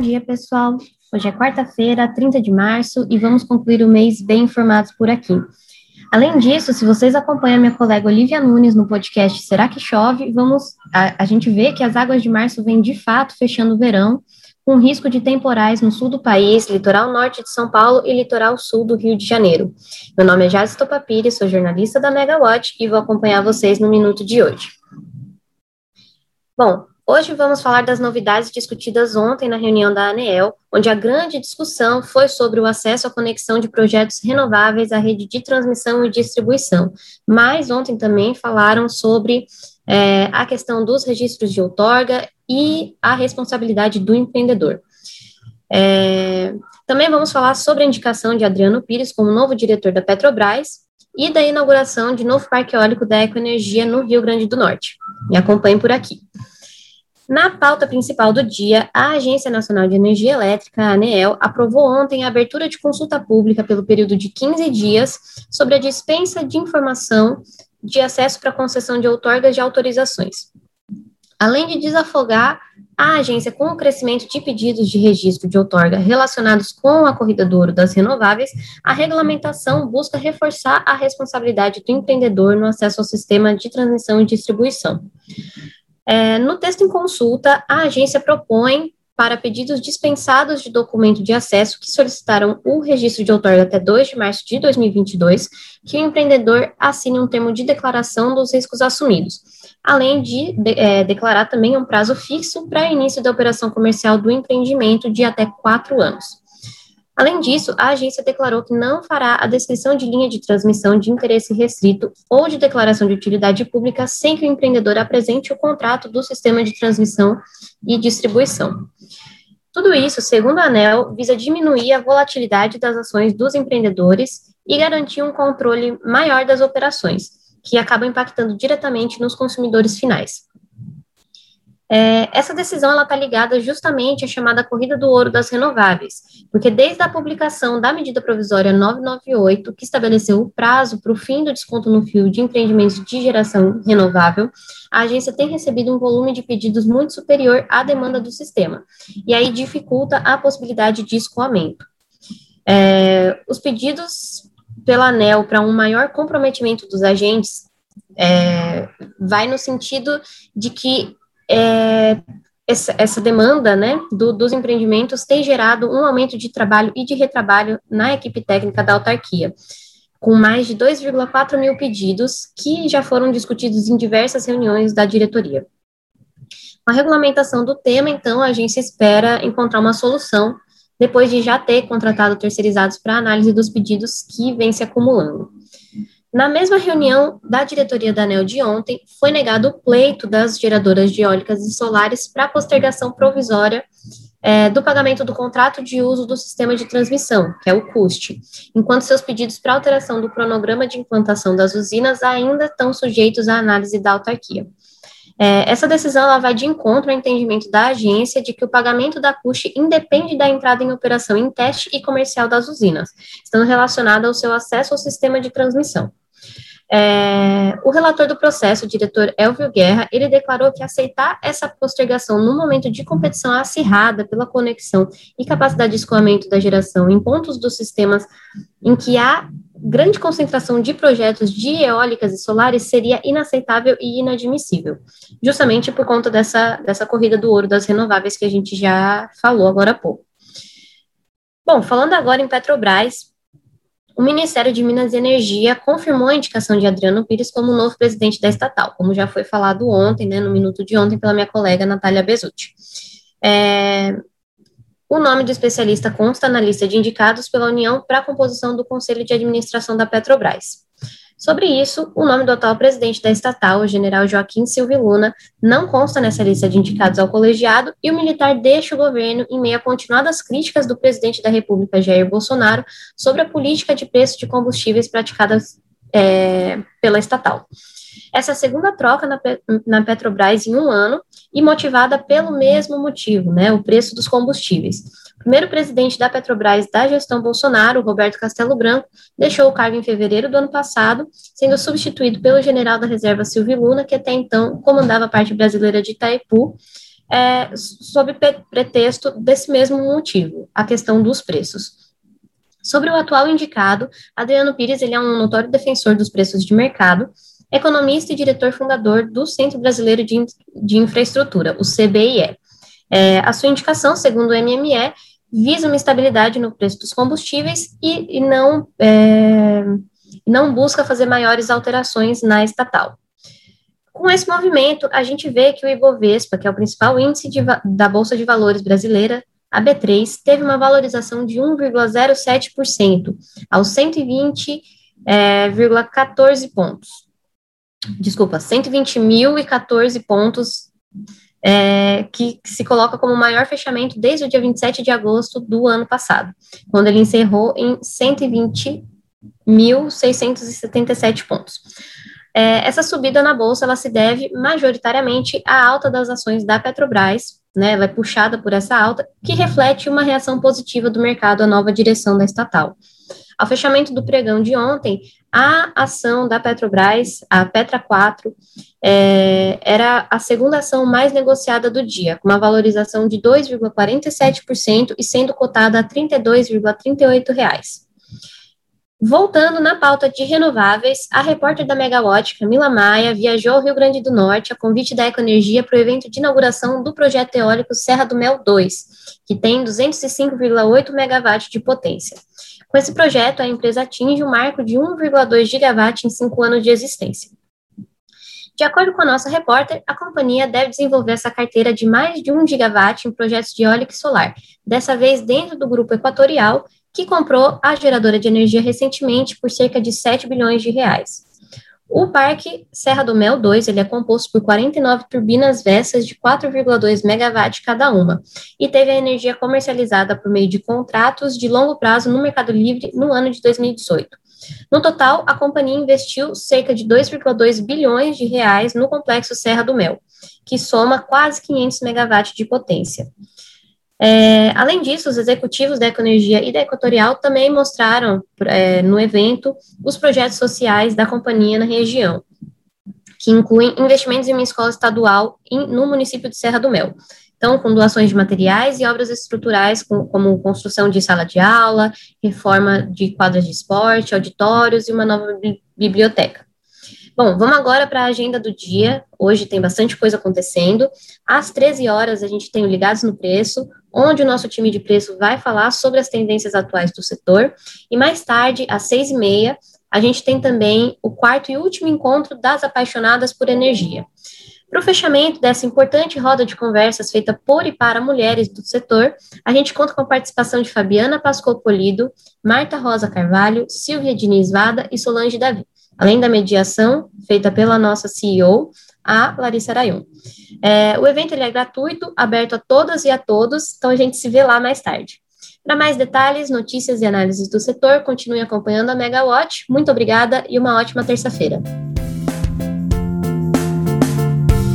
Dia, pessoal. Hoje é quarta-feira, 30 de março, e vamos concluir o mês bem informados por aqui. Além disso, se vocês acompanham a minha colega Olivia Nunes no podcast Será que Chove, vamos a, a gente vê que as águas de março vêm de fato fechando o verão, com risco de temporais no sul do país, litoral norte de São Paulo e litoral sul do Rio de Janeiro. Meu nome é Jazz Topapiri, sou jornalista da Megawatt e vou acompanhar vocês no minuto de hoje. Bom, Hoje vamos falar das novidades discutidas ontem na reunião da ANEEL, onde a grande discussão foi sobre o acesso à conexão de projetos renováveis à rede de transmissão e distribuição. Mas ontem também falaram sobre é, a questão dos registros de outorga e a responsabilidade do empreendedor. É, também vamos falar sobre a indicação de Adriano Pires como novo diretor da Petrobras e da inauguração de novo parque eólico da Ecoenergia no Rio Grande do Norte. Me acompanhe por aqui. Na pauta principal do dia, a Agência Nacional de Energia Elétrica, a ANEEL, aprovou ontem a abertura de consulta pública pelo período de 15 dias sobre a dispensa de informação de acesso para concessão de outorgas de autorizações. Além de desafogar a agência com o crescimento de pedidos de registro de outorga relacionados com a corrida do ouro das renováveis, a regulamentação busca reforçar a responsabilidade do empreendedor no acesso ao sistema de transmissão e distribuição. É, no texto em consulta, a agência propõe para pedidos dispensados de documento de acesso que solicitaram o registro de outorga até 2 de março de 2022, que o empreendedor assine um termo de declaração dos riscos assumidos, além de, de é, declarar também um prazo fixo para início da operação comercial do empreendimento de até quatro anos. Além disso, a agência declarou que não fará a descrição de linha de transmissão de interesse restrito ou de declaração de utilidade pública sem que o empreendedor apresente o contrato do sistema de transmissão e distribuição. Tudo isso, segundo a ANEL, visa diminuir a volatilidade das ações dos empreendedores e garantir um controle maior das operações, que acabam impactando diretamente nos consumidores finais. É, essa decisão está ligada justamente à chamada corrida do ouro das renováveis, porque desde a publicação da medida provisória 998, que estabeleceu o prazo para o fim do desconto no fio de empreendimentos de geração renovável, a agência tem recebido um volume de pedidos muito superior à demanda do sistema, e aí dificulta a possibilidade de escoamento. É, os pedidos pela ANEL para um maior comprometimento dos agentes é, vai no sentido de que é, essa, essa, demanda né, do, dos empreendimentos tem gerado um aumento de trabalho e de retrabalho na equipe técnica da autarquia, com mais de 2,4 mil pedidos que já foram discutidos em diversas reuniões da diretoria. Com a regulamentação do tema, então, a agência espera encontrar uma solução depois de já ter contratado terceirizados para análise dos pedidos que vêm se acumulando. Na mesma reunião da diretoria da ANEL de ontem, foi negado o pleito das geradoras de eólicas e solares para postergação provisória é, do pagamento do contrato de uso do sistema de transmissão, que é o CUST, enquanto seus pedidos para alteração do cronograma de implantação das usinas ainda estão sujeitos à análise da autarquia. É, essa decisão ela vai de encontro ao entendimento da agência de que o pagamento da CUST independe da entrada em operação em teste e comercial das usinas, estando relacionada ao seu acesso ao sistema de transmissão. É, o relator do processo, o diretor Elvio Guerra, ele declarou que aceitar essa postergação no momento de competição acirrada pela conexão e capacidade de escoamento da geração em pontos dos sistemas em que há grande concentração de projetos de eólicas e solares seria inaceitável e inadmissível, justamente por conta dessa, dessa corrida do ouro das renováveis que a gente já falou agora há pouco. Bom, falando agora em Petrobras, o Ministério de Minas e Energia confirmou a indicação de Adriano Pires como novo presidente da estatal, como já foi falado ontem, né, no minuto de ontem, pela minha colega Natália Bezutti. É, o nome do especialista consta na lista de indicados pela União para a composição do Conselho de Administração da Petrobras. Sobre isso, o nome do atual presidente da estatal, o general Joaquim Silva Luna, não consta nessa lista de indicados ao colegiado e o militar deixa o governo em meio a continuadas críticas do presidente da República, Jair Bolsonaro, sobre a política de preço de combustíveis praticadas é, pela estatal. Essa é segunda troca na, na Petrobras em um ano e motivada pelo mesmo motivo, né, o preço dos combustíveis primeiro presidente da Petrobras da gestão Bolsonaro, Roberto Castelo Branco, deixou o cargo em fevereiro do ano passado, sendo substituído pelo general da reserva Silvio Luna, que até então comandava a parte brasileira de Itaipu, é, sob pretexto desse mesmo motivo, a questão dos preços. Sobre o atual indicado, Adriano Pires ele é um notório defensor dos preços de mercado, economista e diretor fundador do Centro Brasileiro de, de Infraestrutura, o CBIE. É, a sua indicação, segundo o MME, visa uma estabilidade no preço dos combustíveis e, e não, é, não busca fazer maiores alterações na estatal. Com esse movimento, a gente vê que o Ibovespa, que é o principal índice de, da Bolsa de Valores brasileira, a B3, teve uma valorização de 1,07%, aos 120,14 é, pontos. Desculpa, 120.014 pontos, é, que, se coloca como o maior fechamento desde o dia 27 de agosto do ano passado, quando ele encerrou em 120.677 pontos. É, essa subida na bolsa ela se deve majoritariamente à alta das ações da Petrobras, né, é puxada por essa alta, que reflete uma reação positiva do mercado à nova direção da estatal. Ao fechamento do pregão de ontem, a ação da Petrobras, a Petra 4, é, era a segunda ação mais negociada do dia, com uma valorização de 2,47% e sendo cotada a 32,38 reais. Voltando na pauta de renováveis, a repórter da Megawatt, Camila Maia, viajou ao Rio Grande do Norte a convite da Ecoenergia para o evento de inauguração do projeto eólico Serra do Mel 2, que tem 205,8 megawatts de potência. Com esse projeto, a empresa atinge o um marco de 1,2 gigawatt em cinco anos de existência. De acordo com a nossa repórter, a companhia deve desenvolver essa carteira de mais de 1 gigawatt em projetos de eólica e solar, dessa vez dentro do grupo equatorial, que comprou a geradora de energia recentemente por cerca de 7 bilhões de reais. O parque Serra do Mel 2 ele é composto por 49 turbinas Vessas de 4,2 MW cada uma e teve a energia comercializada por meio de contratos de longo prazo no Mercado Livre no ano de 2018. No total, a companhia investiu cerca de 2,2 bilhões de reais no complexo Serra do Mel, que soma quase 500 MW de potência. É, além disso, os executivos da Ecoenergia e da Equatorial também mostraram é, no evento os projetos sociais da companhia na região, que incluem investimentos em uma escola estadual em, no município de Serra do Mel. Então, com doações de materiais e obras estruturais, com, como construção de sala de aula, reforma de quadras de esporte, auditórios e uma nova biblioteca. Bom, vamos agora para a agenda do dia. Hoje tem bastante coisa acontecendo. Às 13 horas, a gente tem o Ligados no Preço, onde o nosso time de preço vai falar sobre as tendências atuais do setor. E mais tarde, às 6 e meia, a gente tem também o quarto e último encontro das apaixonadas por energia. Para o fechamento dessa importante roda de conversas feita por e para mulheres do setor, a gente conta com a participação de Fabiana Pascoal Polido, Marta Rosa Carvalho, Silvia Diniz Vada e Solange Davi além da mediação feita pela nossa CEO, a Larissa Arayun. É, o evento ele é gratuito, aberto a todas e a todos, então a gente se vê lá mais tarde. Para mais detalhes, notícias e análises do setor, continue acompanhando a Megawatt. Muito obrigada e uma ótima terça-feira.